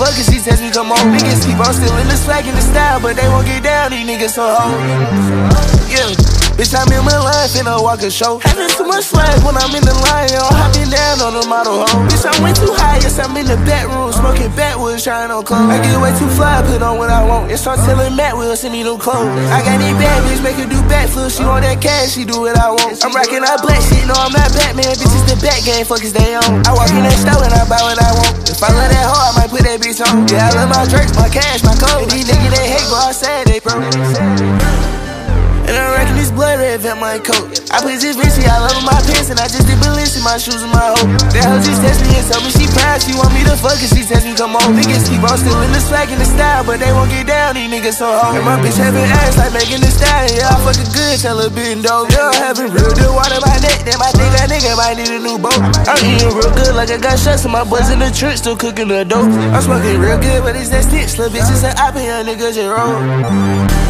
fuck her, she text me come on. Niggas keep on stealing the swag and the style, but they won't get down, these niggas so hoe. Yeah. Bitch, I'm in my line, finna walk a show. Having too much swag when I'm in the line, yo. Hopping down on the model home. Bitch, I went too high, yes, I'm in the bedroom, smoking backwoods, trying on clothes. I get way too fly, put on what I want. And start telling Matt will send me new clothes. I got these bad bitch, make her do backflips. She want that cash, she do what I want. I'm rocking out black shit, no, I'm not Batman. Bitch, it's the back game, fuck is they on. I walk in that store and I buy what I want. If I love that hoe, I might put that bitch on. Yeah, I love my drinks, my cash, my clothes. And these niggas they hate, but I said they broke. And I this blood red at my coat. I put this Vinci all over my pants and I just did Balenci, my shoes and my hoe. That hoe just text me and tell me she proud, she want me to fuck her, she text me come on. Niggas keep on stealing the swag and the style, but they won't get down, these niggas so hard. And my bitch having ass like making the style, yeah, I fuck a good, tell her been dope. Yeah, having real good water my neck, then my that nigga might need a new boat. I'm eating real good like I got shots and my boys in the church still cooking the dope. I'm smoking real good, but it's that stitch, little bitches and I be young niggas just roll.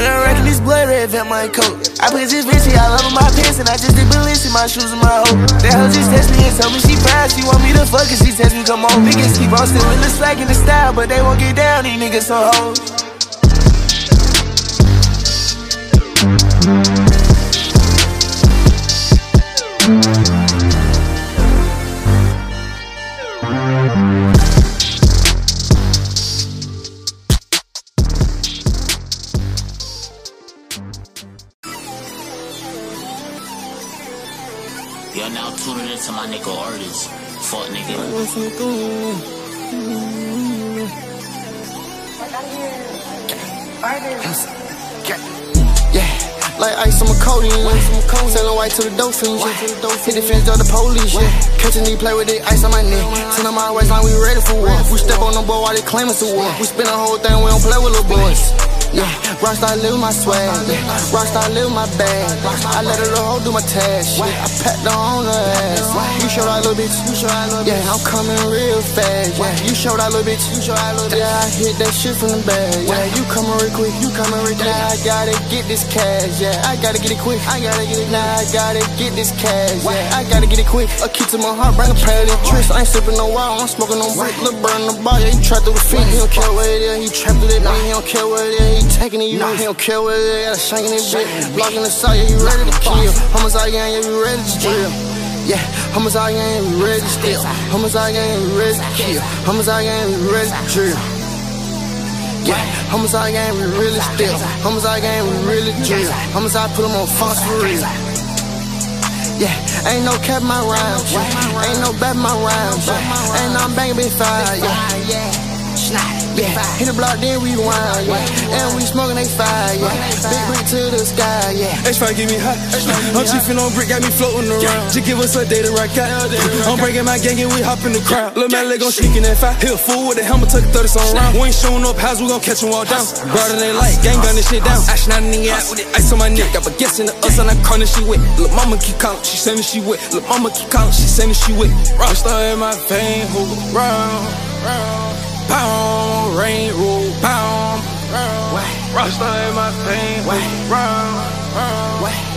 And I reckon this blood red at my coat. I put this Vinci all over my pants and I just did Balenci, my shoes and my hoe. That hoe just text me and tell me she proud, she want me to fuck her, she text me come on. Niggas keep on still stealing the swag and the style, but they won't get down, these niggas so hoes. The dolphins. Hit the fence of the police. Yeah, catching these play with the ice on my neck. Ten on my waistline, we ready for war. We step on the board while they claim us a war. We spin the whole thing, we don't play with little boys. Yeah, rockstar live my swag. Yeah, rockstar live my bag. I let a little hoe do my task. Yeah, I pat the on her ass. You show that little bitch. You show that little Yeah, I'm coming real fast. Yeah, you show that little bitch. You show that little bitch. Yeah, I hit that shit from the bag. Yeah, you coming real quick. You coming real quick. Now I gotta get this cash. Yeah, I gotta get it quick. I gotta get it. Now I gotta get this cash. Yeah, I gotta get it quick. A key to my heart, bring a pair of tricks. I ain't sipping no water. I'm smoking no brick. Lil' burn the bar. Yeah, he trapped through the feet. He don't care where it is. He trapped through that beat. He don't care where it is. He taking it. You know he don't care where it is. Shanking it bitch. Blocking the side. Yeah, you ready to kill. Homixide gang. Yeah, you ready to drill. Yeah, Homixide gang, we ready to steal. Homixide gang, we ready to kill. Homixide gang, we ready to drill. Yeah, Homixide gang, we really steal. Homixide gang, we really drill. Homixide put them on Fox for real. Yeah, ain't no cap my rhymes. Yeah. Ain't no bet my rhymes. Yeah. Ain't no banging big fire. Yeah. Yeah, hit the block, then we wind, yeah. And we smoking they fire, yeah. Big brick to the sky, yeah. H5 get me hot. I'm chiefing on brick, got me floating around. Just give us a day to rock out. I'm breaking my gang and we hop in the crowd. Lil' man, leg on sneaking that fire. Hit a fool with a helmet, took 30 some round. We ain't showing up, house, we gon' catch him all down. Broader than light, gang gun this shit down. Ash not nigga out with it, ice on my neck. Got baguettes in the us on that corner, she wet. Lil' mama keep calling, she saying she wet. Lil' mama keep calling, she saying she wet. Rockstar in my vein, hold round, round. Pound, rain, roll, pound. Rockstar in my hold round.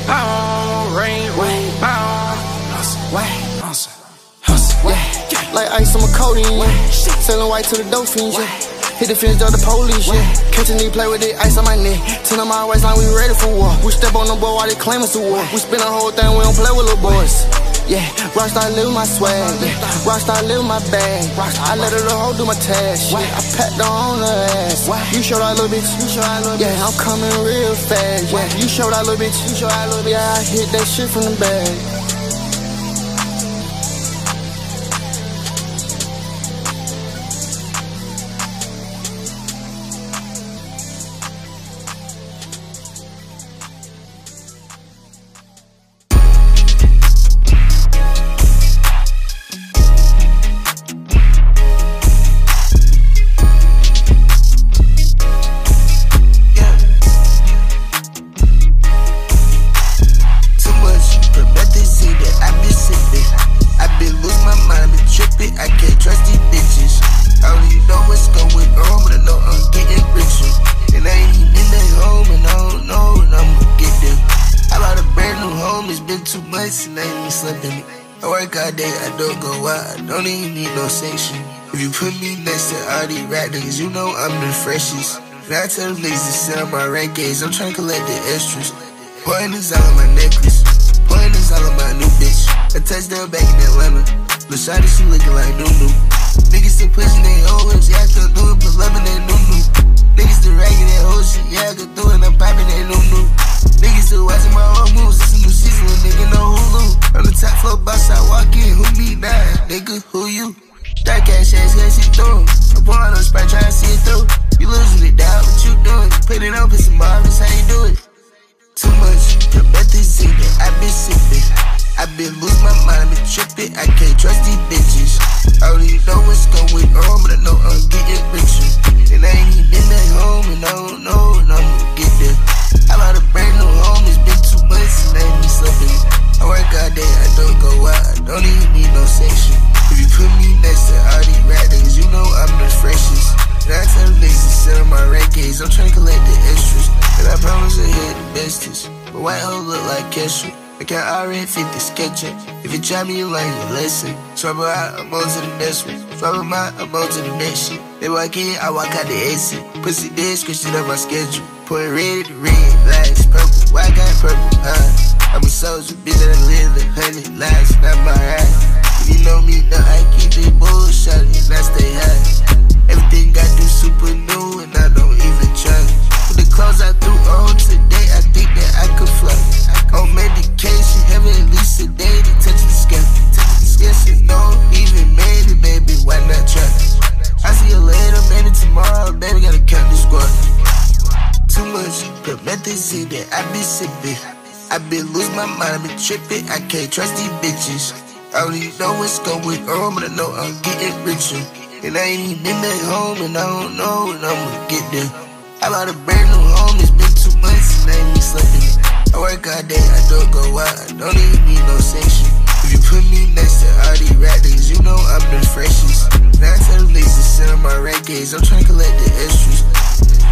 Pound, rain, roll, pound. Hustle, hustle, Yeah, like ice on my codeine. Yeah. Selling white to the dolphins. Yeah. Hit the fence of the police. Yeah, catching these play with the ice on my neck. Ten on my waistline, we ready for war. We step on the board while they claim us a war. We spin the whole thing, we don't play with little boys. Yeah, rockstar live my swag. Yeah, rockstar live my bag. I let a little hoe do my task. Yeah, I pat the on her ass. You show that little bitch. You show that little Yeah, I'm coming real fast. Yeah, you show that little bitch. You show that little bitch. Yeah, I hit that shit from the bag. Need. If you put me next to all these rap niggas, you know I'm the freshest. And I tell them niggas to on my rank I'm trying to collect the extras. Pointers all on my necklace. Pointers all on my new bitch. A touchdown back in Atlanta. Shawty, she looking like new new. Niggas still pushing their old whips, yeah, I still do it, but loving that new new. Niggas still ragging that whole shit, yeah, I could do it, I'm popping that new new. Niggas still watching my old moves, it's a new season, nigga no Hulu. On the top floor, boss, I walk in, who me now? Nigga, who you? That cash ass, yeah, she through. I'm pouring on sprite, trying to see it through. You losing it, doubt what you doing. Put it on, put some marvelous, how you do it? Too much, the methazine that I been sipping. I been lose my mind, I been tripping. I can't trust these bitches. I only know what's going on, but I know I'm getting richer. And I ain't even been at home, and I don't know, and I'm gonna get there. I bought a brand new home, it's been two months, and I ain't been sleeping. I work all day, I don't go out, I don't even need no section. If you put me next to all these rat niggas, you know I'm the freshest. And I tell them niggas to sit on my records, I'm trying to collect the extras. And I promise to hit the bestest. But white hoe look like Kesha. I can already fit the sketch If you try me, you learn your lesson. Swap out, I'm on to the next one. Them out, I'm on to the next shit. They walk in, I walk out the exit. Pussy dead, scratch it up my schedule. Put red red, lights purple. Why I got purple, huh? I'm a soldier, bitch that I live a hundred lives, not my eyes. You know me, know I keep it bullshit and I stay high. Everything I do super new and I don't even try. Clothes I threw on today, I think that I could fly. On medication, having at least a day to touch the the skin, shit, no, even it, baby, why not try? I see you later, maybe tomorrow, baby, gotta count the squad. Too much promethazine that I be sipping. I been lose my mind, I been tripping, I can't trust these bitches. I don't even know what's going on, but I know I'm getting richer. And I ain't even been back home, and I don't know when I'm gonna get there. I bought a brand new and I work all day, I don't go out, I don't even need no section. If you put me next to all these rat niggas, you know I'm the freshest. Them niggas to sit on my records, I'm trying to collect the extras.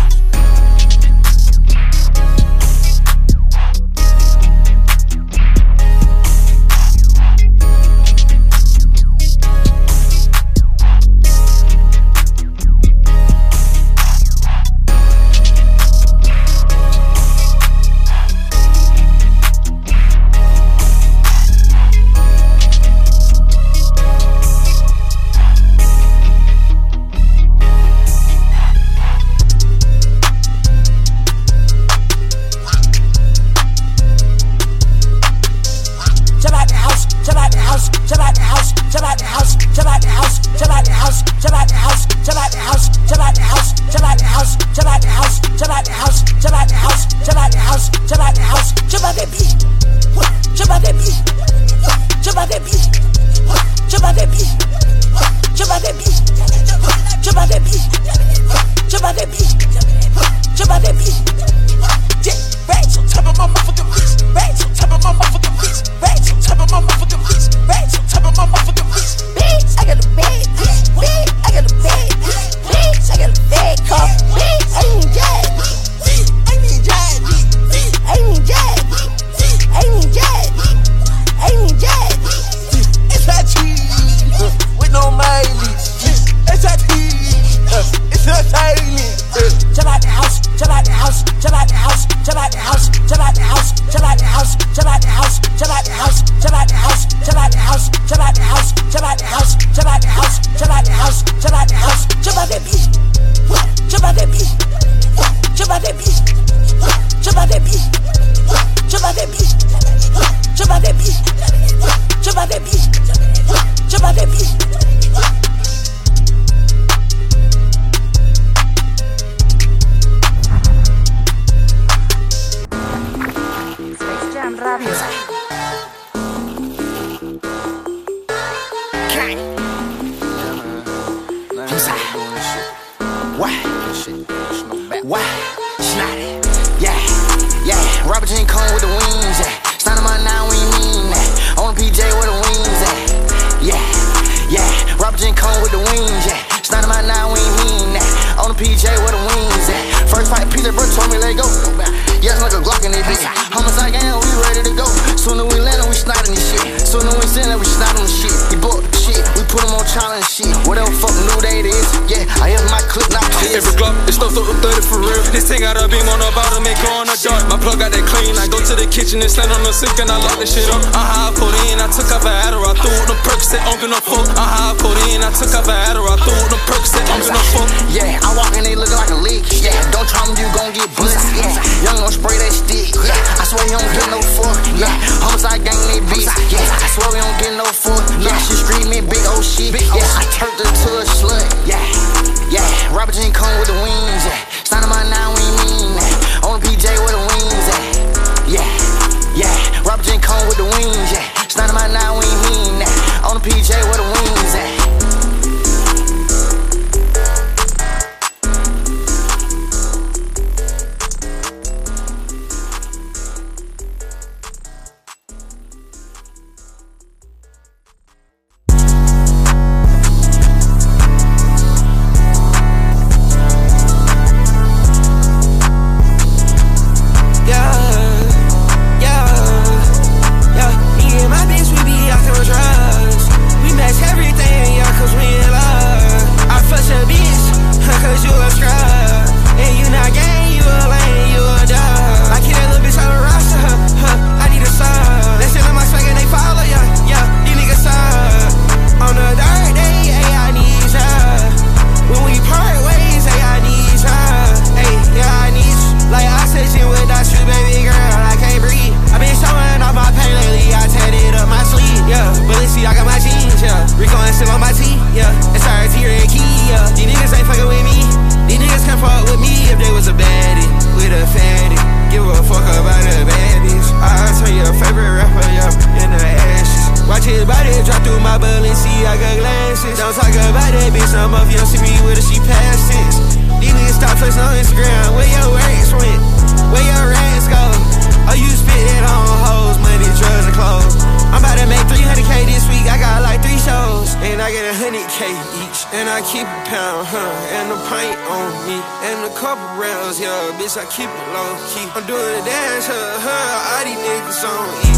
On me, and a couple rounds, yeah, bitch. I keep it low key. I'm doing a dance, huh? huh? All these niggas on E.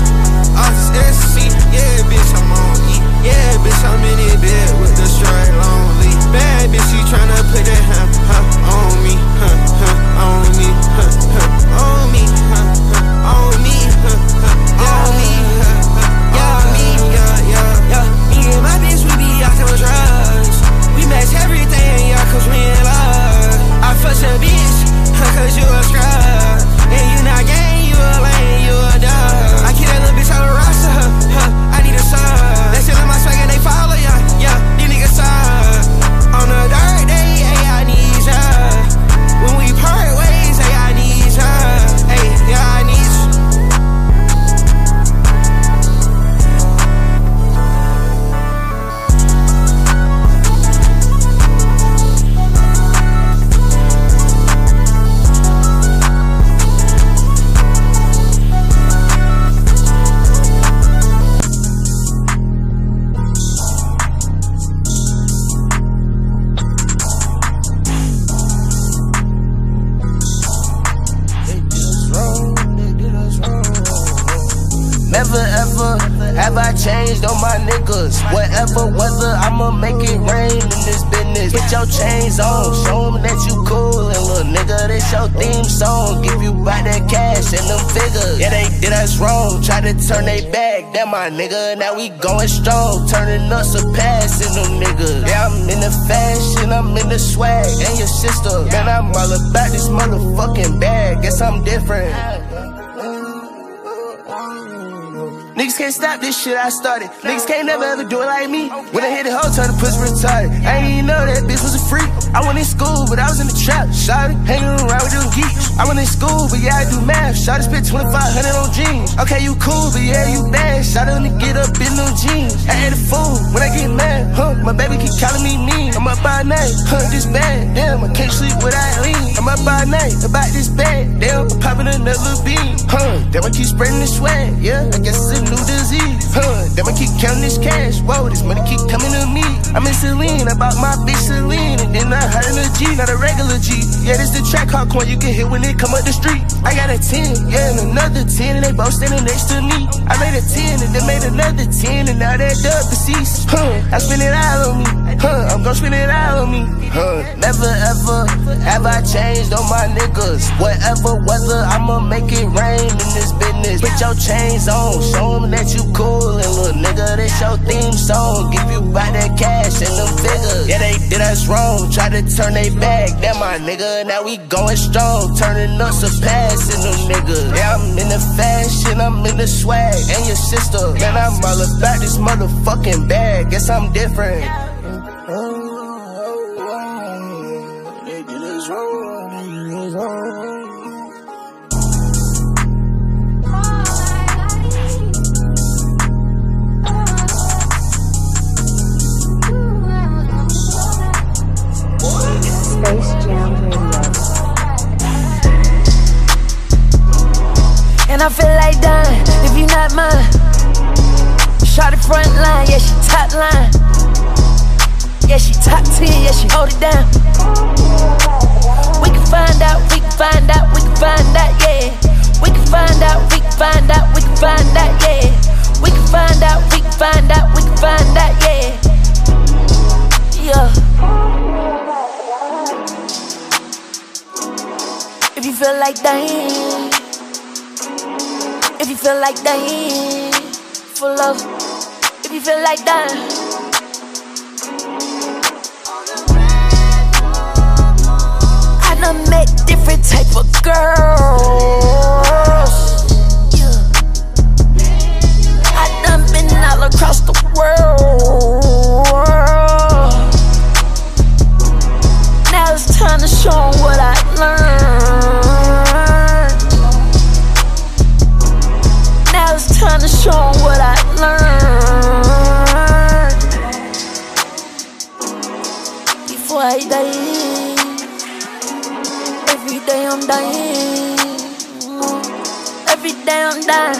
All this SC, yeah, bitch, I'm on E. Yeah, bitch, I'm in it bed with the straight lonely. Bad bitch, she tryna put that huh, huh, on me, huh, huh, on me, huh, huh, on me, huh, huh, on me, huh, huh, on me, huh, huh, yeah, me, yeah, yeah, yeah. Me and my bitch, we be out with drugs. We match everything, yeah, cause we Fuck your bitch, cause you a scrub. And you not gang, you a lame, you a dog. Whatever weather, I'ma make it rain in this business. Put your chains on, show 'em that you cool. And little nigga, this your theme song. Give you back that cash and them figures. Yeah, they did us wrong. Try to turn they back. That my nigga, now we going strong. Turning us surpassing them niggas. Yeah, I'm in the fashion, I'm in the swag. And your sister, man, I'm all about this motherfucking bag. Guess I'm different. Niggas can't stop this shit I started. Niggas can't never ever do it like me. When I hit the hoe, turn the pussy retarded. I ain't even know that bitch was I went in school, but I was in the trap. Shot it, hanging around with them geeks. I went in school, but yeah, I do math. Shot it, spent 2500 on jeans. Okay, you cool, but yeah, you bad. Shot it, to get up in them jeans. I had a fool when I get mad. Huh, my baby keep calling me mean. I'm up by night, huh, this bad. Damn, I can't sleep without lean. I'm up by night, about this bad. Damn, I'm popping another bean. Huh, damn, I keep spreading the swag. Yeah, I guess it's a new disease. Huh, damn, I keep counting this cash. Whoa, this money keep coming to me. I'm in Celine, I bought my bitch Celine, then I hired a G, not a regular G. Yeah, this the track hard coin you can hit when it come up the street. I got a 10, yeah, and another 10, and they both standing next to me. I made a 10, and then made another 10, and now that dub deceased. Huh, I spend it all on me. Huh, I'm gon' spend it all on me. Huh, never ever have I changed on my niggas. Whatever weather, I'ma make it rain in this business. Put your chains on, show them that you cool, and little nigga, this your theme song. Give you back that cash and them figures. Yeah, they did us wrong, try to turn they back. Damn, my nigga, now we going strong, turning up, surpassing them niggas. Yeah, I'm in the fashion, I'm in the swag, and your sister. Man, I'm all about this motherfucking bag. Guess I'm different. They oh. I feel like dying if you not mine. Shot the front line, yeah, she top line. Yeah, she top 10, yeah, she hold it down. We can find out, we can find out, we can find out, yeah. We can find out, we can find out, we can find out, yeah. We can find out, we can find out, we can find out, yeah. Yeah. If you feel like dying, if you feel like dying for love, if you feel like dying. I done met different type of girls. Yeah. I done been all across the world. Now it's time to show what I Dying.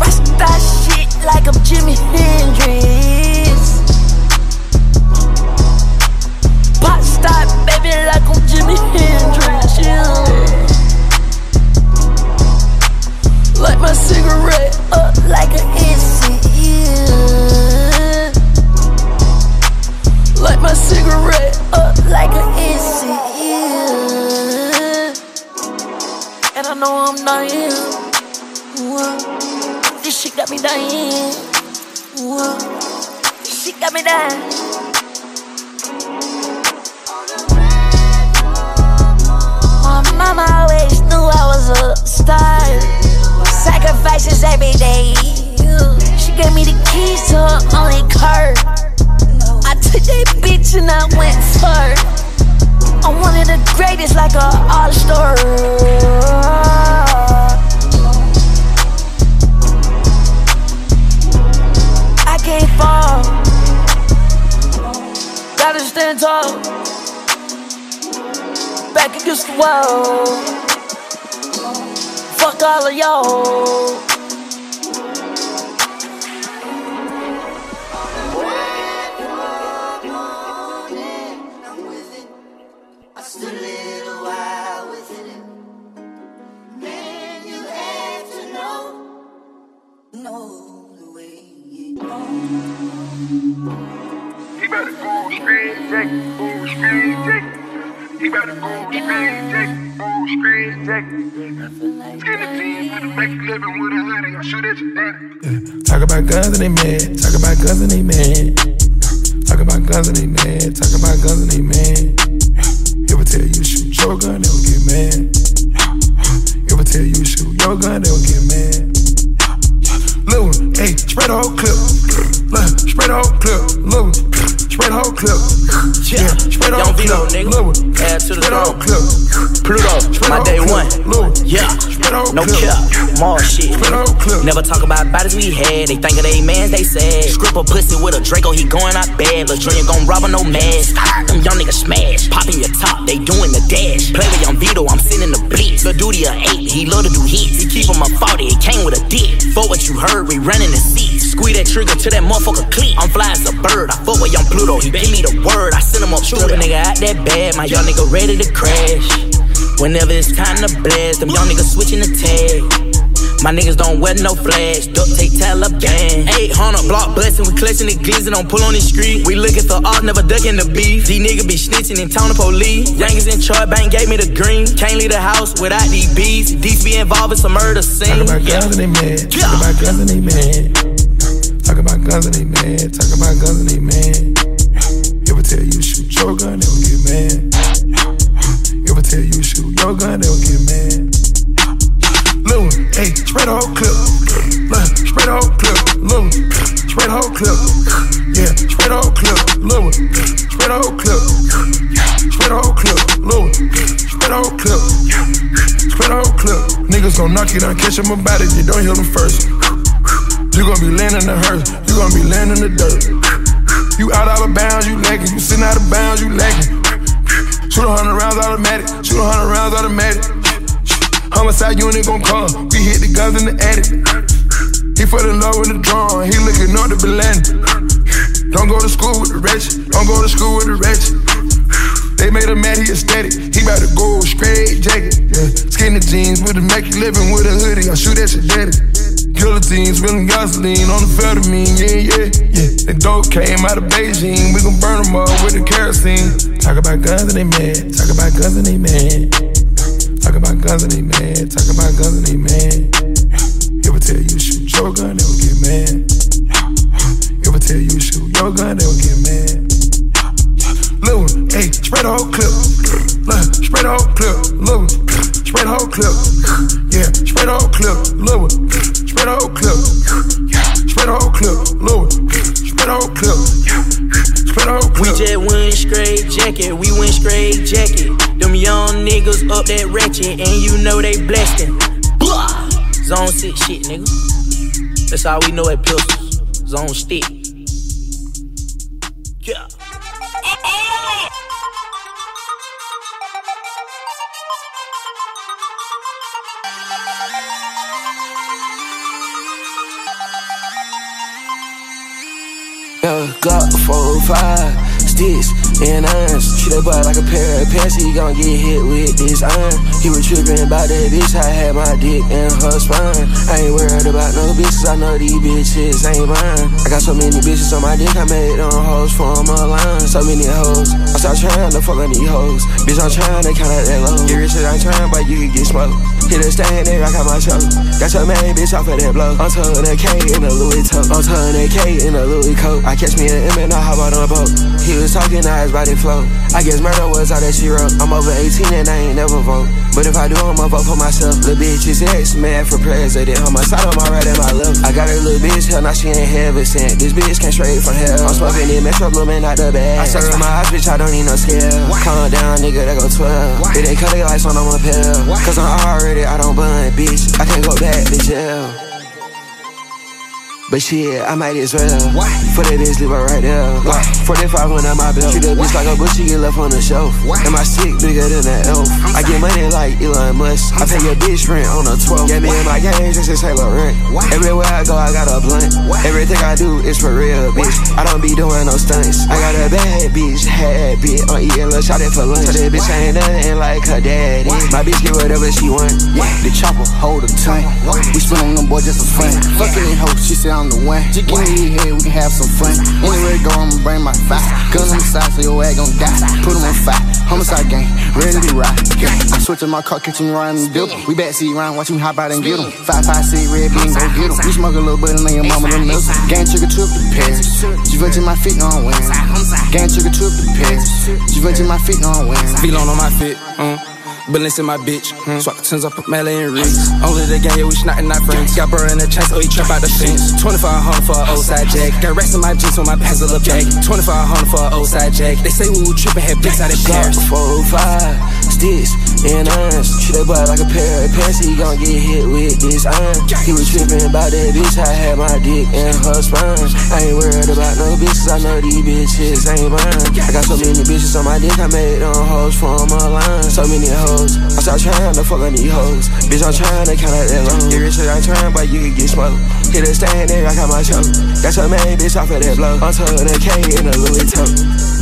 Rasta shit like I'm Jimi Hendrix. Pot stop, baby, like I'm Jimi Hendrix. Yeah. Light my cigarette up like an. Yeah. Light my cigarette up like an instant. Know I'm dying. Whoa. This shit got me dying. Whoa. This shit got me dying. My mama always knew I was a star. Sacrifices every day. She gave me the keys to her only car. I took that bitch and I went far. I'm one of the greatest, like a all-star. I can't fall. Gotta stand tall. Back against the wall. Fuck all of y'all. Talk about guns and they mad. Talk about guns and they mad. Talk about guns and they mad. Talk about guns and they mad. If I tell you shoot your gun, they will get mad. If I tell you shoot your gun, they will get mad. Little hey, spread the whole clip. Look, spread the whole clip. Little Spread the whole clip. Yeah, spread the Young whole Vito, clip. nigga. Add to the the throne. clip. Pluto, my day one. Yeah, Spread the whole no cap, more shit. Spread the whole clip. Never talk about bodies we had. They think of they mans, they sad. Script a pussy with a Draco, he going out bad. Lil' Junior gon' rob a no mask. Them young niggas smash. Popping your top, they doing the dash. Play with Young Vito, I'm sending the blitz. Lil' Duty a 8, he love to do hits. He keep him a 40, it came with a dick. For what you heard, we running the seats. Squeeze that trigger to that motherfucker click. I'm fly as a bird, I fuck with Young Pluto. He give me the word, I send him up. Shoot a nigga out that bad, my young nigga ready to crash. Whenever it's time to blast, them young niggas switching the tag. My niggas don't wear no flash, duct tape Taliban. 800 block bustin', we clutching the glizzy, don't pull on the street. We looking for art, never ducking the beef. These niggas be snitching and town the police. Youngins in Troy Bank gave me the green. Can't leave the house without these beats. These be involved in some murder scene. Talk about guns and they mad. Talk about guns and they mad. Talk about guns and they mad. Talk about guns and they mad. Tell you shoot your gun, they don't get mad. Ever tell you shoot your gun, they don't get mad. Lil, one, hey, spread the whole clip. Look, spread the whole clip. Lil, one, spread the whole clip. Yeah, spread the whole clip. Lil, one, spread the whole clip. Spread the whole clip. Lil, one, spread the whole clip. Spread the whole clip. Niggas gon' knock you down, catch them about it, you don't hear them first. You gon' be landing the hearse, you gon' be landing in the dirt. You out out of bounds, you lagging. You sitting out of bounds, you lagging. Shoot a hundred rounds automatic, shoot a hundred rounds automatic. Homicide unit gon' come, we hit the guns in the attic. He fell in love with the drum, he looking up to Belen. Don't go to school with the wretch, don't go to school with the wretch. They made him mad, he aesthetic. He bout to go straight jacket. Yeah. Skinny jeans with a Mac 11 with a hoodie. I shoot at your daddy. Guillotines, spilling gasoline on the amphetamine. Yeah, yeah, yeah. The dope came out of Beijing. We gon' burn them up with the kerosene. Talk about guns and they mad. Talk about guns and they mad. That's all we know at pistols. Zone stick. Yeah. Yeah, Glock 4 5 sticks and irons. Treat that boy like a pair of pants, he gon' get hit with this iron. He was tripping about that bitch, I had my dick in her spine. I ain't worried about no bitches, I know these bitches ain't mine. I got so many bitches on my dick, I made them hoes form a line. So many hoes, I start trying to fuck on these hoes. Bitch, I'm trying to count out that low. Get rich, I'm trying, but you can get smoked. Hit a stand there, I got my show. Got your main bitch off of that blow. I'm telling that K in a Louis toe. I'm telling that K in a Louis coat. I catch me an M and I hop out on a boat. He was talking, now his body flow. I guess murder was all that she wrote. I'm over 18 and I ain't never vote. But if I do, I'ma vote for myself. Little bitch is ex mad for president. On my side, on my right, and my left. I got a little bitch, hell, now she ain't heaven sent. This bitch came straight from hell. I'm smoking it, metro blooming out the bag. I serve my eyes, bitch, I don't need no scale. Calm down, nigga, that go 12. It ain't cut they lights on, I'm a pill. Cause I'm already out on bun, bitch. I can't go back to jail. But shit, I might as well. For that bitch, leave her right there. Like, 45 when I'm my belt. Treat that bitch like a bush, she get left on the shelf. And my stick bigger than an elf. I get money like Elon Musk. I pay your bitch rent on a 12. Yeah, me and my gang just is Taylor rent. Everywhere I go, I got a blunt. Everything I do is for real, bitch. I don't be doing no stunts. I got a bad bitch, had bitch. I'm eating little shot it for lunch. So that bitch ain't nothing like her daddy. My bitch get whatever she want. The chopper hold a ton. We spin on them boys just for fun. Fucking in hoes, she said I'm the one. Just give me head, we can have some fun. Anywhere go, I'ma bring my fire. Gun on the side, so your ass gon' die. Put 'em on fire. Homixide gang, ready to ride. I switch in my car, catch him riding the dip. We back seat round, watch him hop out and get him. Five, five, six, red bean, go get him. We smoke a little bit and lay your mama them milk. Gang trigger trip to Paris. Givenchy my feet, no I'm wearing. Gang trigger trip to Paris. Givenchy my feet, no I'm wearing. Be on my feet, uh. Balance in my bitch. Hmm. Swap the tins up, put melee and rings. Only the gang, yeah, we snotting not friends. Got burr in the chest, oh, he trap out the fence. 2500 for an old side jack. Got racks in my jeans on my pants, a little jack. 2500 for an old side jack. They say we were tripping, had blicks out of Paris. 405, sticks, and irons. Treat that like a pair of pants, he gon' get hit with this iron. He was tripping about that bitch, I had my dick in her spine. I ain't worried about no bitches, I know these bitches ain't mine. I got so many bitches on my dick, I made them hoes from a line. So many hoes, I start trying to fuck on these hoes. Bitch, I'm trying to count out that loan. Get rich, I'm trying, but you can get smoked. Hit a stand there, I got my choke. Got your main bitch off of that blow. I'm told the K in a Louis toe.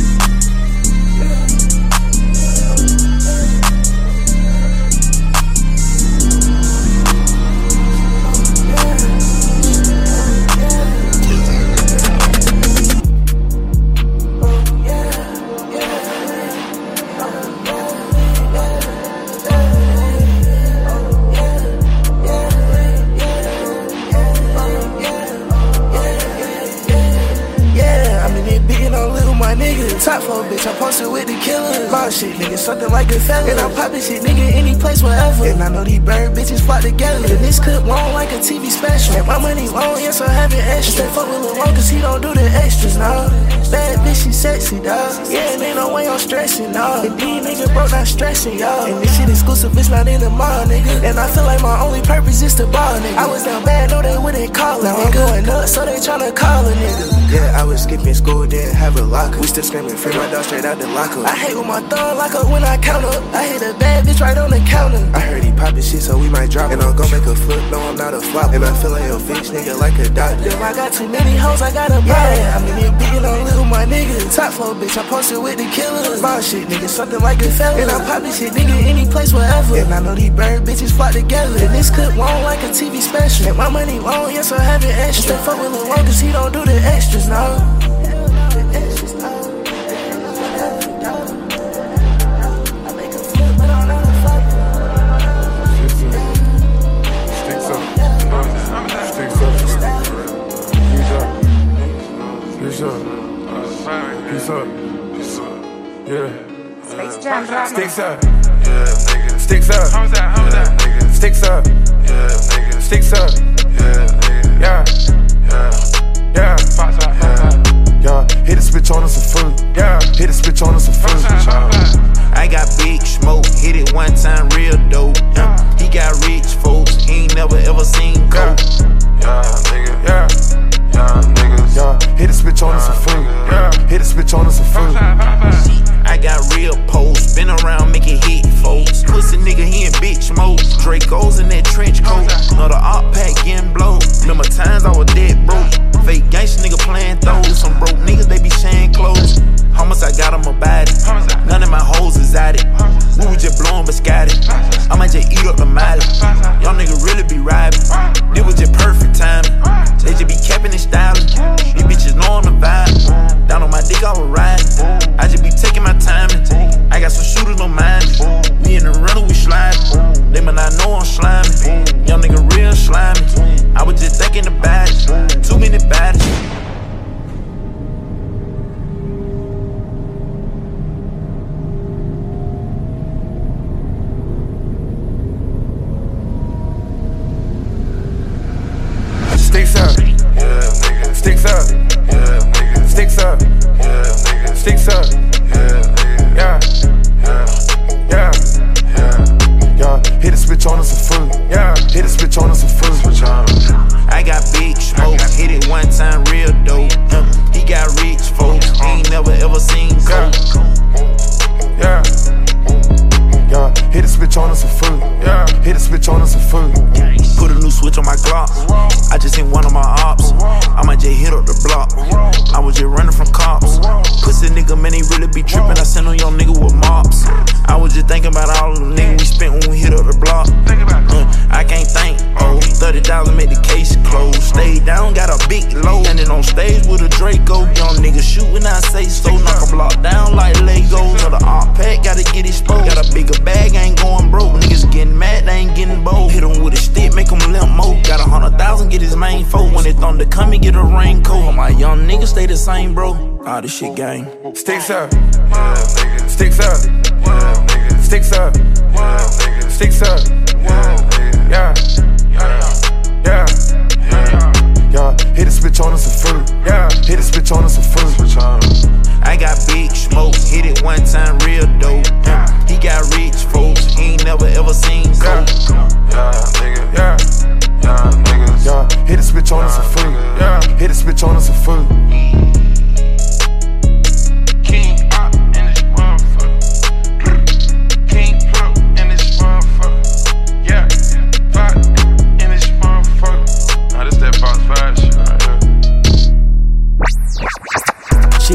And my money long, yes, I'm having extra. Stay fuck with Lil cause he don't do the extras, nah. Bad bitch, she sexy, dawg. Yeah, and ain't no way I'm stressing, nah. And these niggas broke, not stressing, y'all. And this shit exclusive, it's not in the mall, nigga. And I feel like my only purpose is to ball, nigga. I was down bad, no, they wouldn't call it. I'm going nuts, so they tryna call a nigga. Yeah, I was skipping school, didn't have a locker. We still screaming, free my dog straight out the locker. I hate when my thumb lock up when I count up. I hit a bad bitch right on the counter. I heard he poppin' shit, so we might drop. And I'm gon' make a flip, no, I'm not a flop. And I feel like a bitch nigga like a doctor. If I got too many hoes, I got a. Yeah, I'm in here beating on little my niggas. Top floor bitch, I posted with the killers. My shit, nigga, something like a fella. And I'm poppin' shit, nigga, any place, wherever. And I know these bird bitches flock together. And this clip long like a TV special. And my money long, yes, I have it extra. Fuck with Lil Ron, cause he don't do the extras, no. Peace up. Peace up. Yeah. Sticks up. Yeah, nigga. Sticks up. How's that? How's that? Nigga. Sticks up. Yeah, nigga. Sticks up. Yeah, nigga. Yeah. Yeah. Yeah. Fox out, fox out. Yeah. Hit a switch on us a foot. Yeah. Hit a switch on us a foot. I got big smoke, hit it one time, real dope. Yeah. He got rich folks, he ain't never ever seen coke. Yeah, times Oh, 30,000 make the case close. Stay down, got a big load. Standing on stage with a Draco. Young nigga shoot when I say so. Knock a block down like Legos. Know the art pack, gotta get exposed. Got a bigger bag, ain't going broke. Niggas getting mad, they ain't getting bold. Hit him with a stick, make him limp mo. Got a hundred thousand, get his main foe. When it thunder come, get a raincoat. My young niggas stay the same, bro. All this shit gang. Sticks up. Sticks up. Sticks up. Sticks up. Yeah. Yeah. Yeah. Hit the switch on us a fruit. Yeah. Hit the switch on us a fruit. I got big smoke, hit it one time real dope. He got rich folks, he ain't never ever seen coke. Yeah, nigga. Yeah. Yeah, niggas. Yeah. Hit the switch on us a fruit. Yeah. Hit the switch on us a fruit. King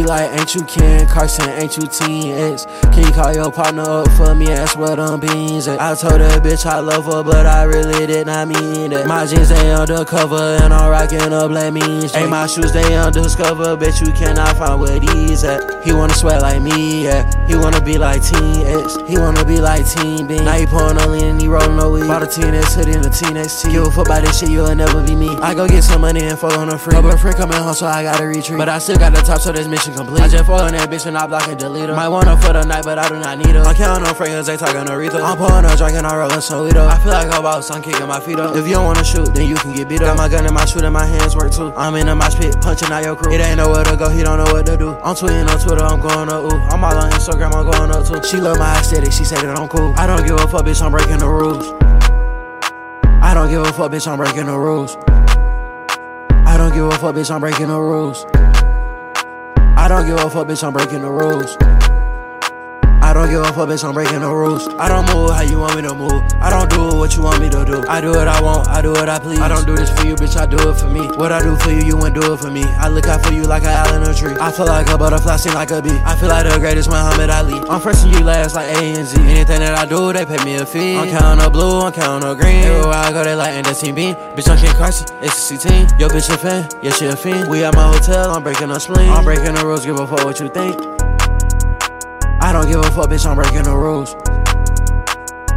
like, ain't you Ken Carson, ain't you Teen X? Can you call your partner up for me? That's where them beans at. I told her, bitch, I love her, but I really did not mean that. My jeans, they undercover, and I'm rocking a black means. Ain't my shoes, they undiscover, bitch, you cannot find where these at. He wanna sweat like me, yeah. He wanna be like Teen X. He wanna be like Teen Beam. Now he pouring on lean and he rolling no weed. Bought a Teen X hoodie and a Teen X tee. Give a fuck about this shit, you'll never be me. I go get some money and fuck on a free. My friend coming home, so I gotta retreat. But I still got the top, so this mission complete. I just fall on that bitch and I block and delete her. Might want her for the night, but I do not need her. I'm counting on fragrance, they talking Aretha. I'm pouring a drink and rolling some weed up. I feel like a boss, I'm kicking my feet up. If you don't wanna shoot, then you can get beat up. Got my gun and my shoot and my hands work too. I'm in a mosh pit, punching out your crew. It ain't nowhere to go, he don't know what to do. I'm tweeting on Twitter, I'm going up, ooh. I'm all on Instagram, I'm going up too. She love my aesthetic, she said that I'm cool. I don't give a fuck, bitch, I'm breaking the rules. I don't give a fuck, bitch, I'm breaking the rules. I don't give a fuck, bitch, I'm breaking the rules. I don't give a fuck, bitch, I'm breaking the rules. Don't give a fuck, bitch, I'm breaking the rules. I don't move how you want me to move. I don't do what you want me to do. I do what I want, I do what I please. I don't do this for you, bitch, I do it for me. What I do for you, you wouldn't do it for me. I look out for you like an in a tree. I feel like a butterfly, sing like a bee. I feel like the greatest Muhammad Ali. I'm first you last like A and Z. Anything that I do, they pay me a fee. I'm counting up blue, I'm counting up green. Everywhere I go, they like and team beam. Bitch, I'm Ken Carson, it's a team. Yo, bitch, a fan, yeah, she a fiend. We at my hotel, I'm breaking a spleen. I'm breaking the rules, give a fuck what you think. I don't give a fuck, bitch, I'm breaking the rules.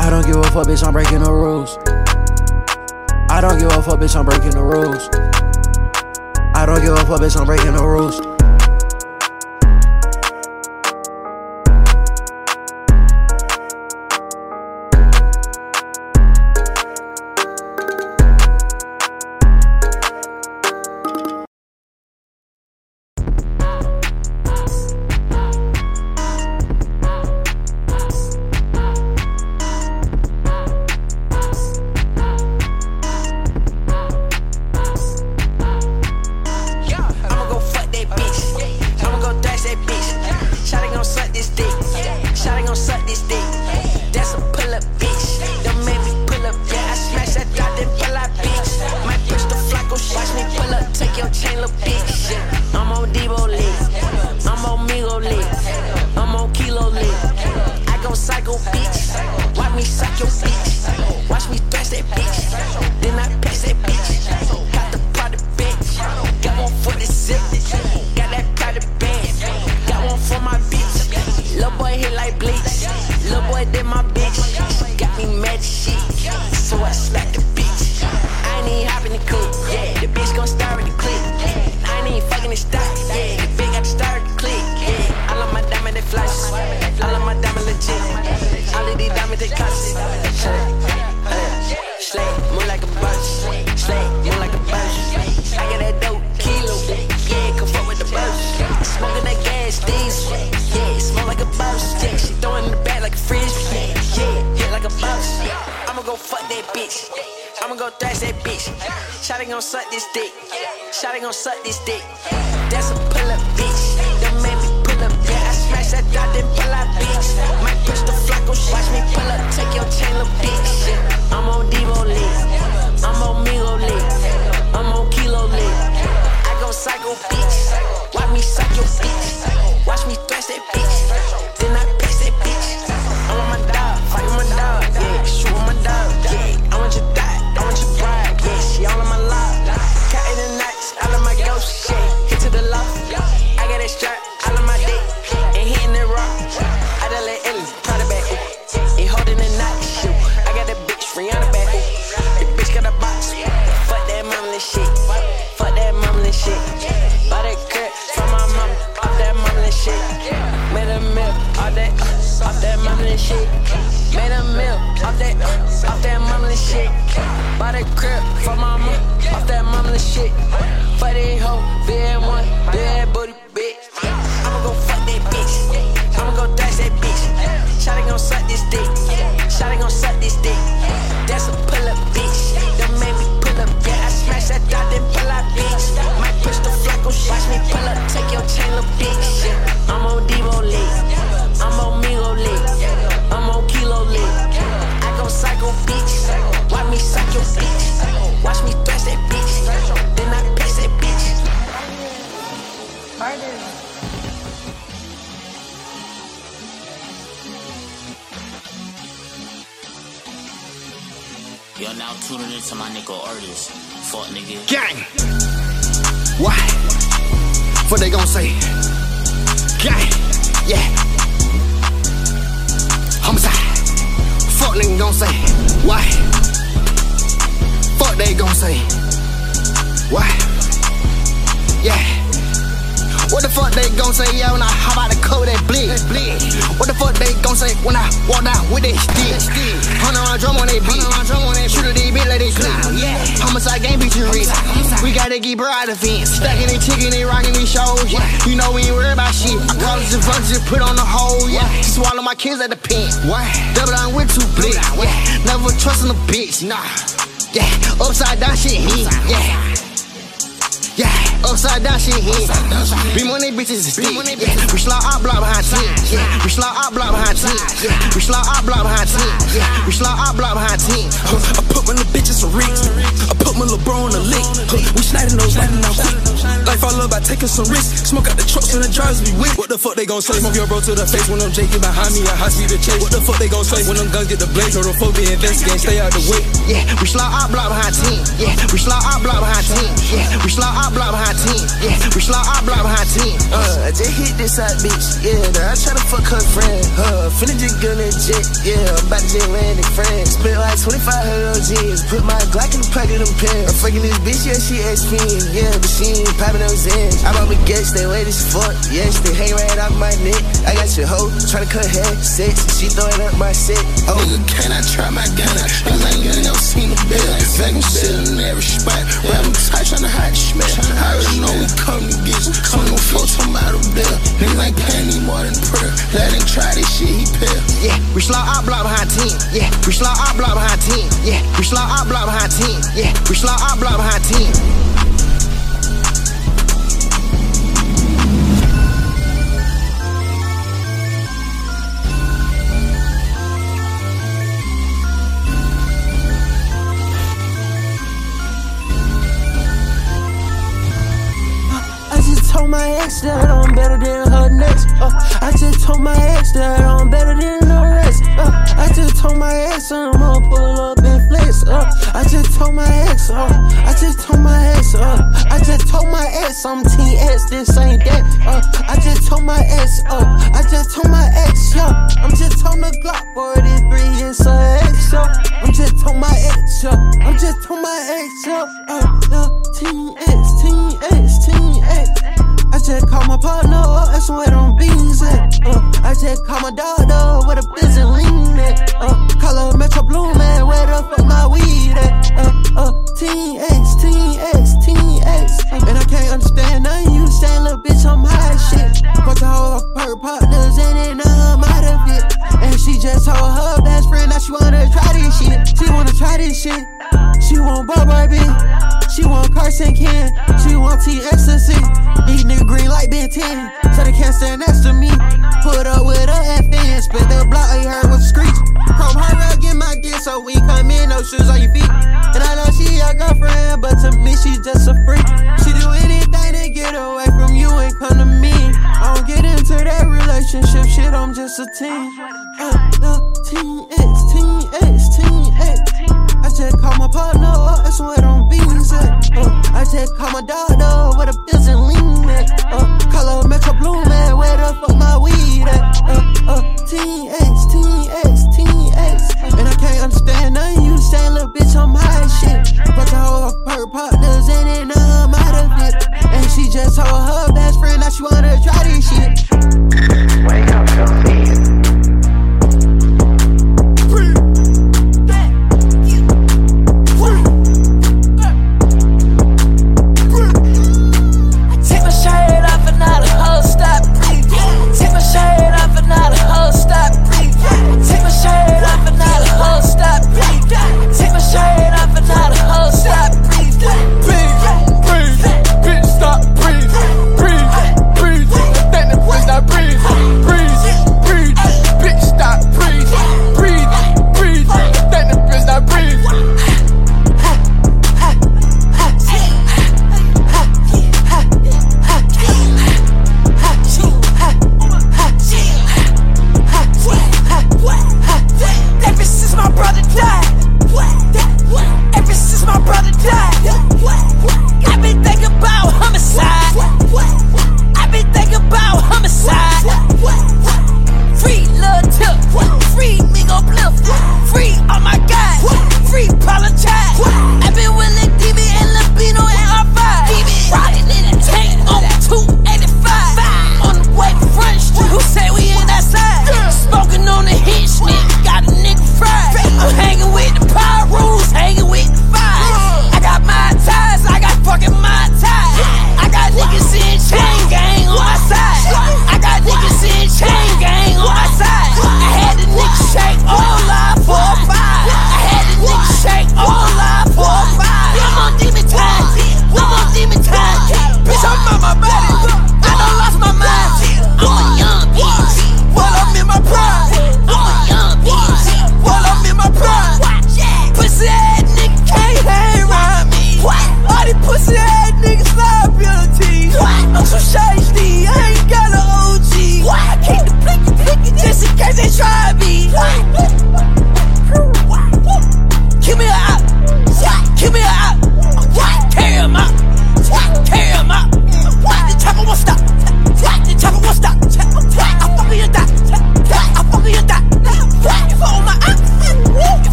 I don't give a fuck, bitch, I'm breaking the rules. I don't give a fuck, bitch, I'm breaking the rules. I don't give a fuck, bitch, I'm breaking the rules. Bought a crib for mama off that mama shit. For that hoe, VN1, nigga artist. Fuck nigga. Gang. Why? What they gon' say? Gang. Yeah. Homixide. Fuck nigga gon' say. Why? Fuck they gon' say. Why? Yeah. What the fuck they gon' say, yeah, when I hop out the coat that bleed? What the fuck they gon' say when I walk down with that stick? Hundred round drum on that beat. Shoot a D beat like they clip. Homixide game beat you rich. We gotta keep her out of fence. Stacking and chicken and rocking these shows, yeah. You know we ain't worried about shit. I call it the function, put on the hole, yeah. Just swallow my kids at the pen. Why? Double down with two blick, yeah. Never trusting a bitch, nah. Yeah, upside down shit, yeah. Upside down shit here. Be money bitches is stick. We slide our block behind 10. We slide our block behind 10. We slide our block behind 10. We slide our block behind 10. Uh, I put my little bitches some rigs. I put my little bro on the lick. We Taking some risks. Smoke out the trucks and the drives be with. What the fuck they gon' say? Smoke your bro to the face when I'm Jakey behind me. A high speed to chase. What the fuck they gon' say when them guns get the blaze? Or the folk be investigate, stay out the way. Yeah, we slide our block behind 10. Yeah, we slide our block behind 10. Yeah, we slide our block behind 10. Yeah, we slide our block behind 10. Uh, I just hit this hot bitch, yeah. Now I try to fuck her friend, huh? Finna just gun that jet, yeah. I'm about to just land in France. Spent like 2500 on jeans. Put my Glock in the pocket of them pants. I'm fucking this bitch, yeah, she XP, yeah. But she ain't popping those ends. I'm on my gas, they as fuck. Yes, they hang right off my neck. I got your hoe, tryna cut hair, sex. She throwing up my set. Oh, Nigga, can I try my gun? I ain't gonna never seen a bill. Vacuum sitting in every spot. Rapping tight, tryna hide the smell. I already know we come to get you. Come no flow, talking about a bill. Niggas ain't paying me more than prayer. Let him try this shit, he pill. Yeah, we slide our block behind 10. Yeah, we slide our block behind 10. Yeah, we slide our block behind 10. Yeah, we slide our block behind 10. My ex that I'm better than her next. Uh, I just told my ex that I'm better than the rest. Uh, I just told my ex I'm gonna pull up and flex. Uh, I just told my ex. Uh, I just told my ex. Uh, I just told my ex I'm TS. This ain't that. Uh, I just told my ex. Uh, I just told my ex. Yo, I'm just on the Glock 43. It's a X. Yo, I'm just told my ex. Yo, I'm just told my ex. Yo, uh, uh, TS, TS, TS. I just call my partner that's where them beans at. Uh, I just call my daughter where the busy lean at. Uh, call her Metro Blue Man, where the fuck my weed at? Uh, uh, Teen X, Teen X, Teen X. And I can't understand nothing you say, little bitch, I'm high shit. But the whole of her partners in it, now I'm out of it. And she just told her best friend that she wanna try this shit. She wanna try this shit. Carson Ken. She want T ecstasy. These niggas green like Ben 10. So they can't stand next to me. Put up with a FN. Spit the block, I heard with screech. Chrome her up, get my dick. So we come in, no shoes on your feet. And I know she your girlfriend, but to me, she just a freak. She do anything to get away from you and come to me. I don't get into that relationship shit, I'm just a team. Uh, uh, Teen X, X, X. I just call my partner up, that's where them beans. Uh, I just call my daughter where the bills and lean at. Uh, call her Metro Blue Man, where the fuck my weed at? Uh, uh, Teen X, Teen X, Teen X. And I can't understand nothing you say, little bitch, I'm high shit. But the whole her partners in it, now I'm out of it. And she just told her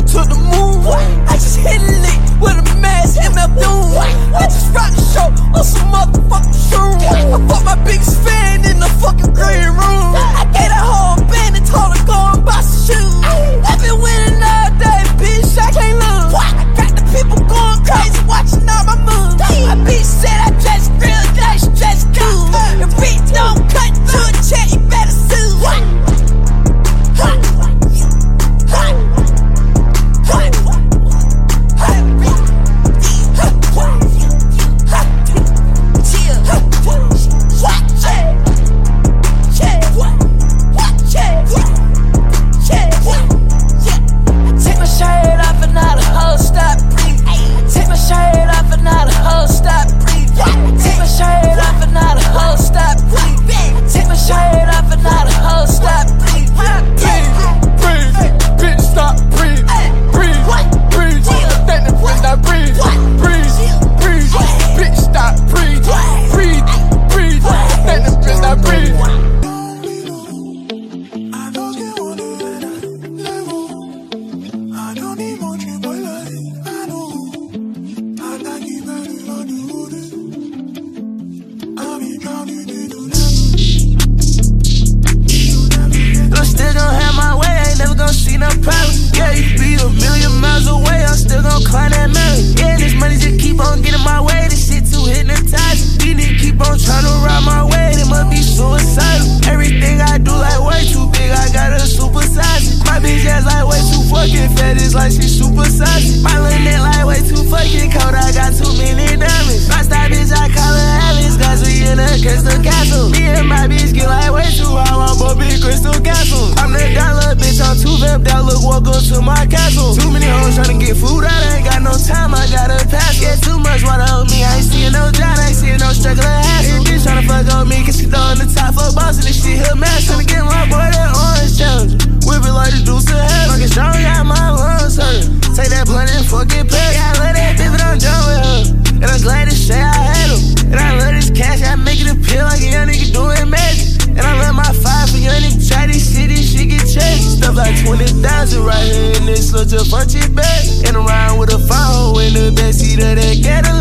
first took the moon. I just hit a lick with a mask, MF Doom. I just rock the show on some motherfucking shroom. I fuck my biggest fan in the fucking green room. sussy. My little neck like way too fucking cold. I got too many diamonds. My style, bitch, I call her Alice, cause we in a crystal castle. Me and my bitch get like way too high. I'm up in crystal castle. I'm the dollar bitch, I'm too vamped out. Look, welcome to my castle. Too many hoes trying to get food out. I ain't got no time. I got a pass. Get too much water on me. I ain't seeing no job. I ain't seeing no struggle. Hassle. Bitch trying to fuck on me, cause she throwing the top for boss. And this shit here, man. Tryna get my boy that orange challenge. Whip it like the deuce of heaven. Fucking strong. Take that blunt and fucking pass. Yeah, I love that bitch, but I'm done with her. And I'm glad to say I had her. And I love this cash, I make it appear like a young nigga doing magic. And I love my five for young nigga, try this shit, this shit get changed. Stuff like 20,000 right here in this such a of bag. And I'm with a 5 in the backseat of that Cadillac.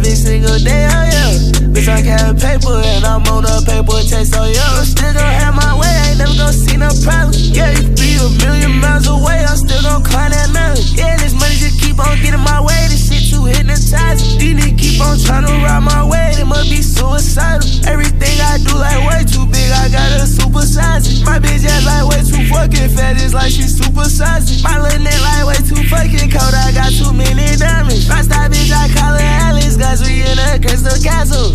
every single day, oh yeah. Bitch, I carry paper and I'm on the paper chase, oh yeah. Still gon' have my way, I ain't never gon' see no problem. Yeah, you be a million miles away, I'm still gon' climb that mountain. Yeah, this money just keep on getting my way, this shit too hypnotizing. These niggas keep on trying to ride my way, it must be suicidal. Everything I do like way too big, I gotta supersize it. My bitch ass like way too fucking fat, it's like she it. My little neck like way too fucking cold, I got too we in that gangsta castle.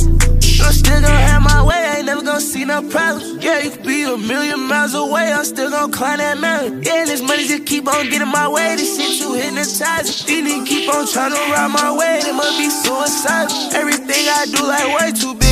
I'm still gon' have my way, I ain't never gon' see no problems. Yeah, you could be a million miles away, I'm still gon' climb that mountain. Yeah, this money just keep on getting my way, this shit too hypnotizing. These keep on trying to ride my way, they must be suicidal. Everything I do, like way too big.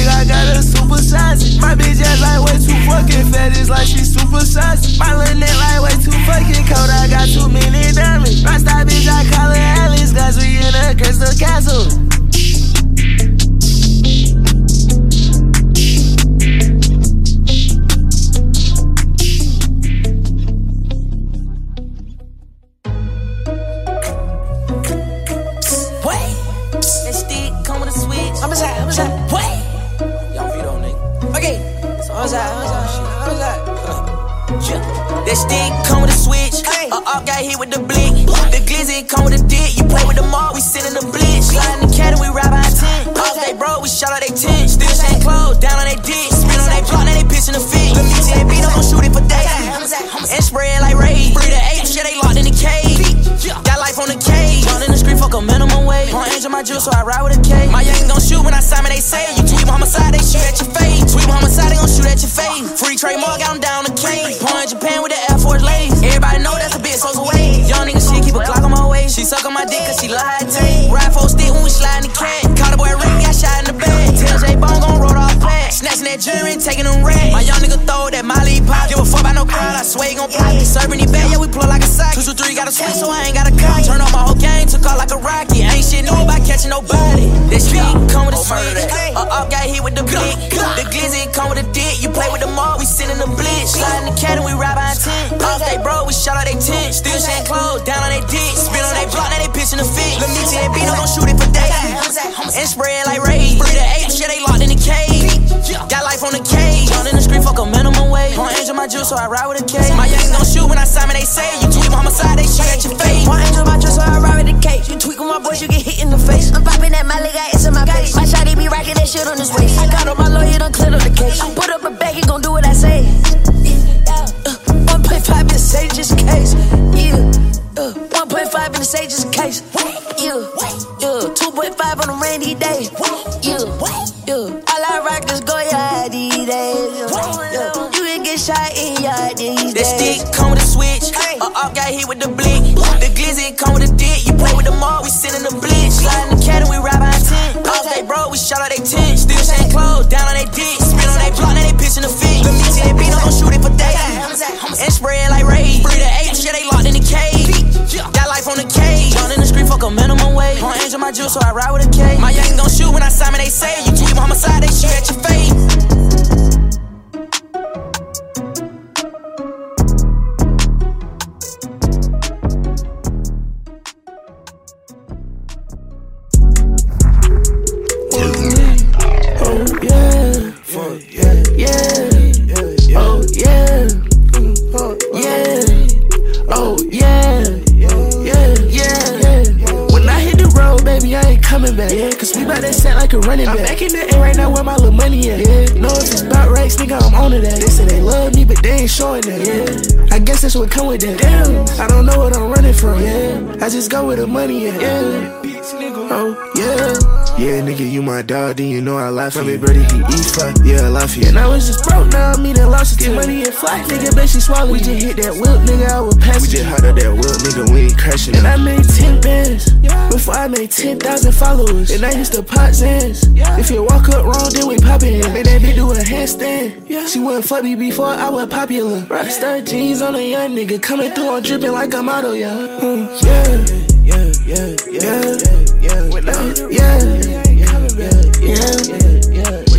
I lie for me, brother, he eat fuck, yeah, I lie for you. And I was just broke, now I'm eating lost, get money and fly. Nigga, bet she swallow. We just hit that whip, nigga, I was passing. We just hot up that whip, nigga, we ain't crashing. And I made 10 bands before I made 10,000 followers. And I used to pop Zans. If you walk up wrong, then we pop it. Made that bitch do a handstand. She wouldn't fuck me before I was popular. Rockstar jeans on a young nigga, coming through, I'm dripping like a model, yeah. Mm, yeah. Yeah, yeah, yeah, yeah, yeah, when I, yeah, yeah, yeah, yeah, yeah, oh yeah, yeah, yeah, yeah,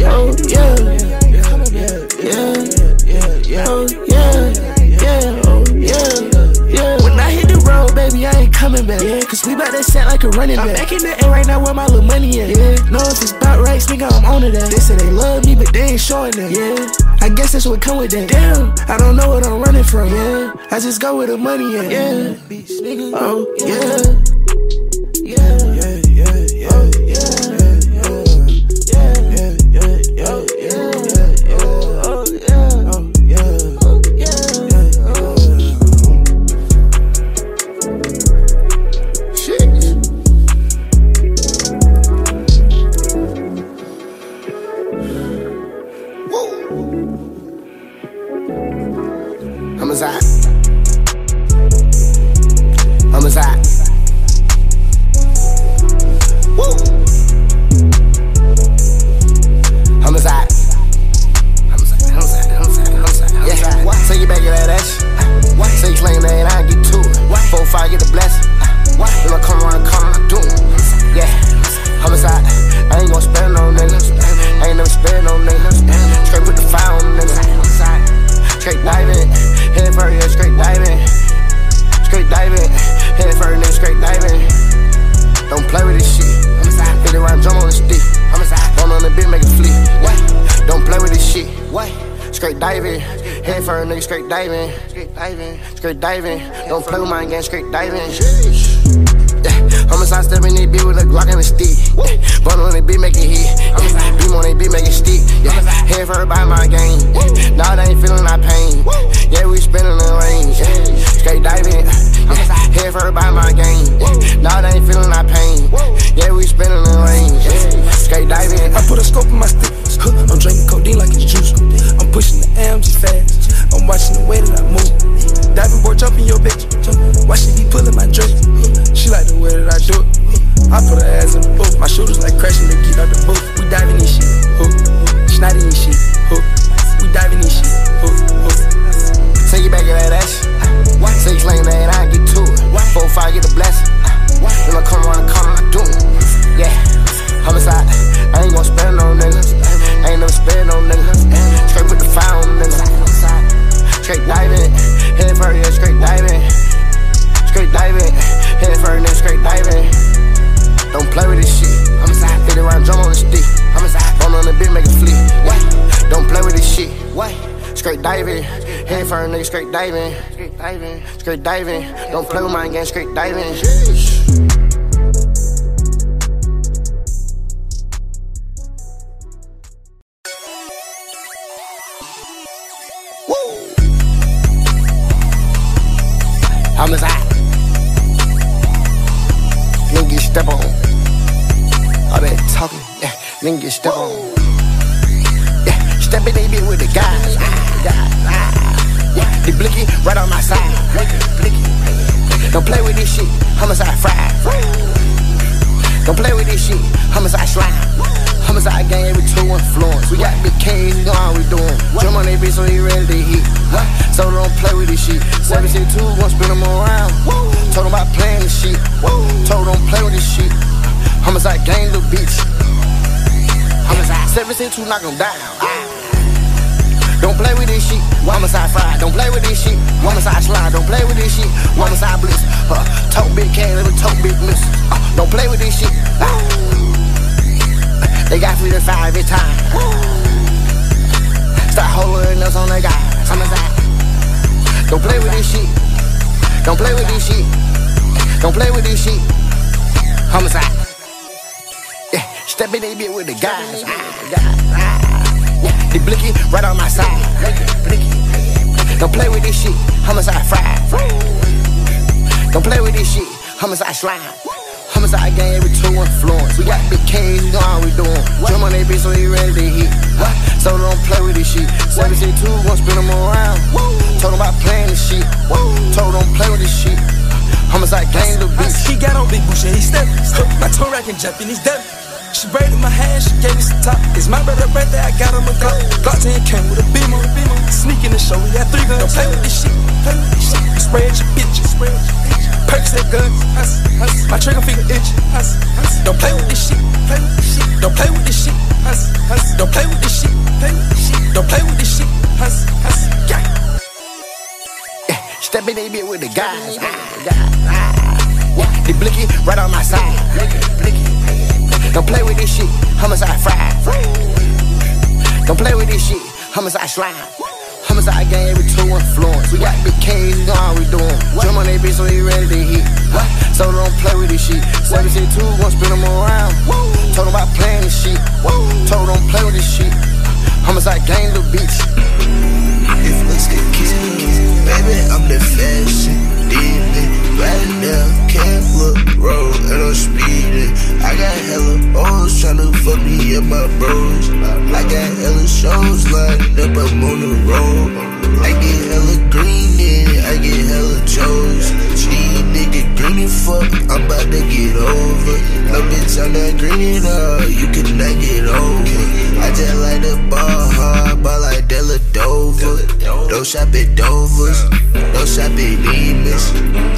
oh yeah, yeah, yeah, oh yeah, yeah. Yeah, yeah. Yeah when I hit the road, baby, I ain't coming back. Yeah, cause we bout that set like a running back. I'm back in the air right now where my little money at. Yeah, know if it's about right, nigga, I'm on to that. They say they love me, but they ain't showing that. Yeah, I guess that's what come with that. Damn, I don't know what I'm running from. Yeah, I just go where the money at. Yeah, oh yeah. Homixide. Don't play with this shit. What? Straight diving. Head first, nigga, straight diving. Straight diving. Straight diving. Don't play with my game, straight diving. Yeah, homixide stepping in bitch with a Glock and a stick. Yeah, bun on the beat, make it hit. Yeah, beam on the beat, make it stick. Yeah, head first by my game. Yeah, nah, they ain't feeling our pain. Yeah, we spinning the range. Yeah, straight diving. Yeah, head first by my game. Yeah, nah, they ain't feeling our pain. Yeah, we spinning the range. Yeah, straight diving. I put a scope in my stick. I'm drinking codeine like it's juice. I'm pushing the AMG fast. I'm watching the way that I move. Diving board jumping your bitch. Why she be pulling my drip? She like the way that I do it. I put her ass in the boot. My shooters like crashing the geek out the boot. We diving in shit. Hook. In shit. Hook. We diving in shit. Hook. Hook. Take it back your ass. Say you claim that I get to it. Four five get a blessing. When I come around the corner, I do it. Yeah. Homixide. I ain't gon' spend no niggas. Ain't never spend no niggas. Straight with the fire on niggas. Straight diving. Head first, yeah, straight diving. Straight diving. Head first, nigga, straight diving. Don't play with this shit. Homixide. Hit it round drum on the stick. Homixide. Bone on the bit, make it flip. What? Don't play with this shit. What? Straight diving. Head first, nigga, straight diving. Straight diving. Straight diving. Don't play with my game, straight diving. Homixide. Nigga get step on. All that talking, yeah. Nigga get step on. Yeah, step in they bit with the guys. Ah, ah, ah. Yeah, they blicky right on my side. Blicky. Don't play with this shit. Homixide fried. Don't play with this shit. Homixide slime. Homixide gang every two influence. We got big K's, you know how we doing. Drum on that bitch so he ready to hit. So don't play with this shit. 762 gon' spin them around. Told them about playing this shit. Told them don't play with this shit. Homixide gang, little bitch. Homixide 762 knock them down. Don't play with this shit. Homixide fried. Don't play with this shit. Homixide slide. Don't play with this shit. Homixide bliss. Uh, talk big can, let me talk big miss. Uh, don't play with this shit. Uh, they got freedom five every time. Start holding us on the guys. Homixide. Don't play with this shit. Don't play with this shit. Don't play with this shit. Homixide. Yeah, step in they bit with the guys. Ah, ah, yeah, they blicky right on my side. Don't play with this shit. Homixide fried. Don't play with this shit. Homixide slime. Homixide gang every two influence. We got big kings, you know how we doing. Drum on that bitch so he ready to hit. So don't play with this shit. 72, gon' spin them around. Told him about playing this shit. Told him don't play with this shit. Homixide gang the bitch. He got on big boucher, he stepped. My toe racking Japanese depth. She braided my hair, she gave me some top. It's my brother birthday, I got him a Glock. Glock 10 came with a beamer. Sneaking the show, we got three guns. Don't play with this shit, play with this shit. Spread your bitches, spread your bitches. Perks that gun. My trigger finger itch. Don't play with this shit. Don't play with this shit. Don't play with this shit. Don't play with this shit. Yeah. Step in that bitch with the guys. They blicky right on my side. Don't play with this shit, homixide fried. Don't play with this shit, homixide slime. Homixide gang every two influence. We got big kings, you know how we doing. Drum on that bitch so he ready to hit. So don't play with this shit. 72, gon' spin them around. Told him about playing this shit. Told him don't play with this shit. Homicide gang, little bitch. Looks could kill, baby, I'm the fashion demon. Right now, can't look road and I'm speeding. I got hella hoes tryna fuck me and my bros. I got hella shows lined up, I'm on the road. I get hella green in, I get hella chose. Green fuck, I'm about to get over. No bitch, I'm not green all, you cannot get over. I just like the ball hard, ball like Della Dover. Don't shop at Dover's, don't shop at Neiman's,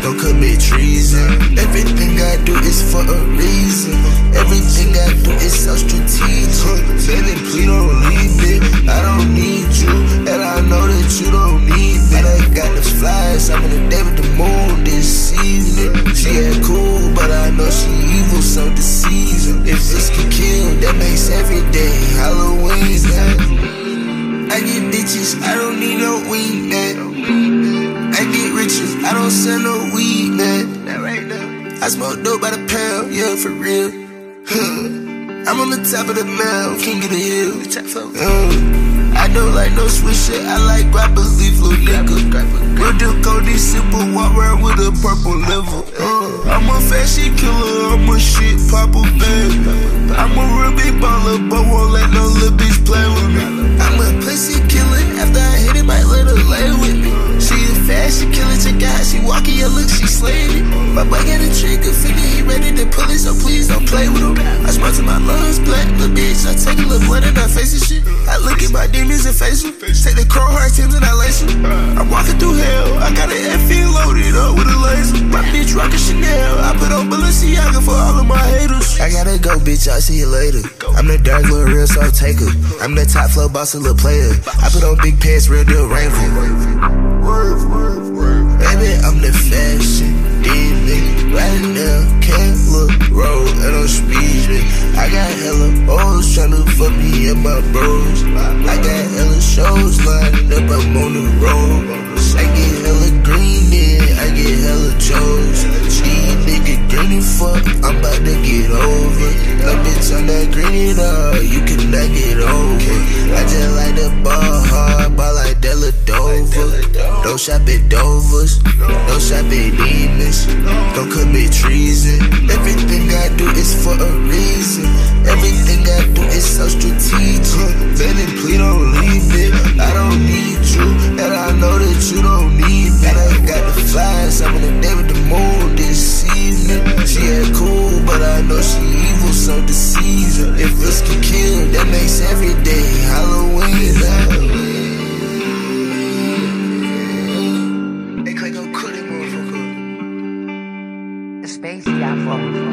don't commit treason. Everything I do is for a reason. Everything I do is so strategic. Baby, please don't leave me. I don't need you, and I know that you don't need me. I got the flies, I'm in the day with the moon this evening. She ain't cool, but I know she evil, so deceiving. If this can kill, that makes every day Halloween. Man. I get bitches, I don't need no weed, man. I get riches, I don't sell no weed, man. That right now. I smoke dope by the pound, yeah, for real. Huh. I'm on the top of the mountain, king of the hill. Uh, I don't like no sweet shit, I like grappers, leaf little nigga. Real deal Cody, simple, walk around with a purple liver. Uh, I'm a fashion killer, I'm a shit popper, baby. I'm a real big baller, but won't let no little bitch play with me. I'm a pussy killer, after I hit it, might let her lay with me. She killer, check out, she walking your look, she slaying it. My boy got a trigger finger, he ready to pull it, so please don't play with him. I smell to my lungs, black, little bitch, I take a little blood in her face and shit. I look at my demons and face them, take the crow heart Timbs and I lace them. I'm walking through hell, I got an FE loaded up with a laser. My bitch rockin' Chanel, I put on Balenciaga for all of my haters. I gotta go, bitch, I'll see you later. I'm the dark little real soul taker. I'm the top flow boss, a little player. I put on big pants, real deal Baby, I'm the fashion demon. Right now, can't look road and I'm speeding. I got hella hoes tryna fuck me and my bros. I got hella shows lined up, I'm on the road. I get hella green in, I get hella chose. She nigga green as fuck, I'm about to get over. No bitch, I'm not green all, you cannot get over. I just like the ball hard, ball like Della Dover. Don't shop at Dover's, don't shop at Neiman's, don't commit treason. Everything I do is for a reason. Everything I do is so strategic. Baby, please don't leave me. I don't need you, and I know that you don't need me. I got the flies, I'm in the day with the moon this evening. She ain't cool, but I know she evil, so deceiving. If this can kill, that makes every day Halloween. The space for me.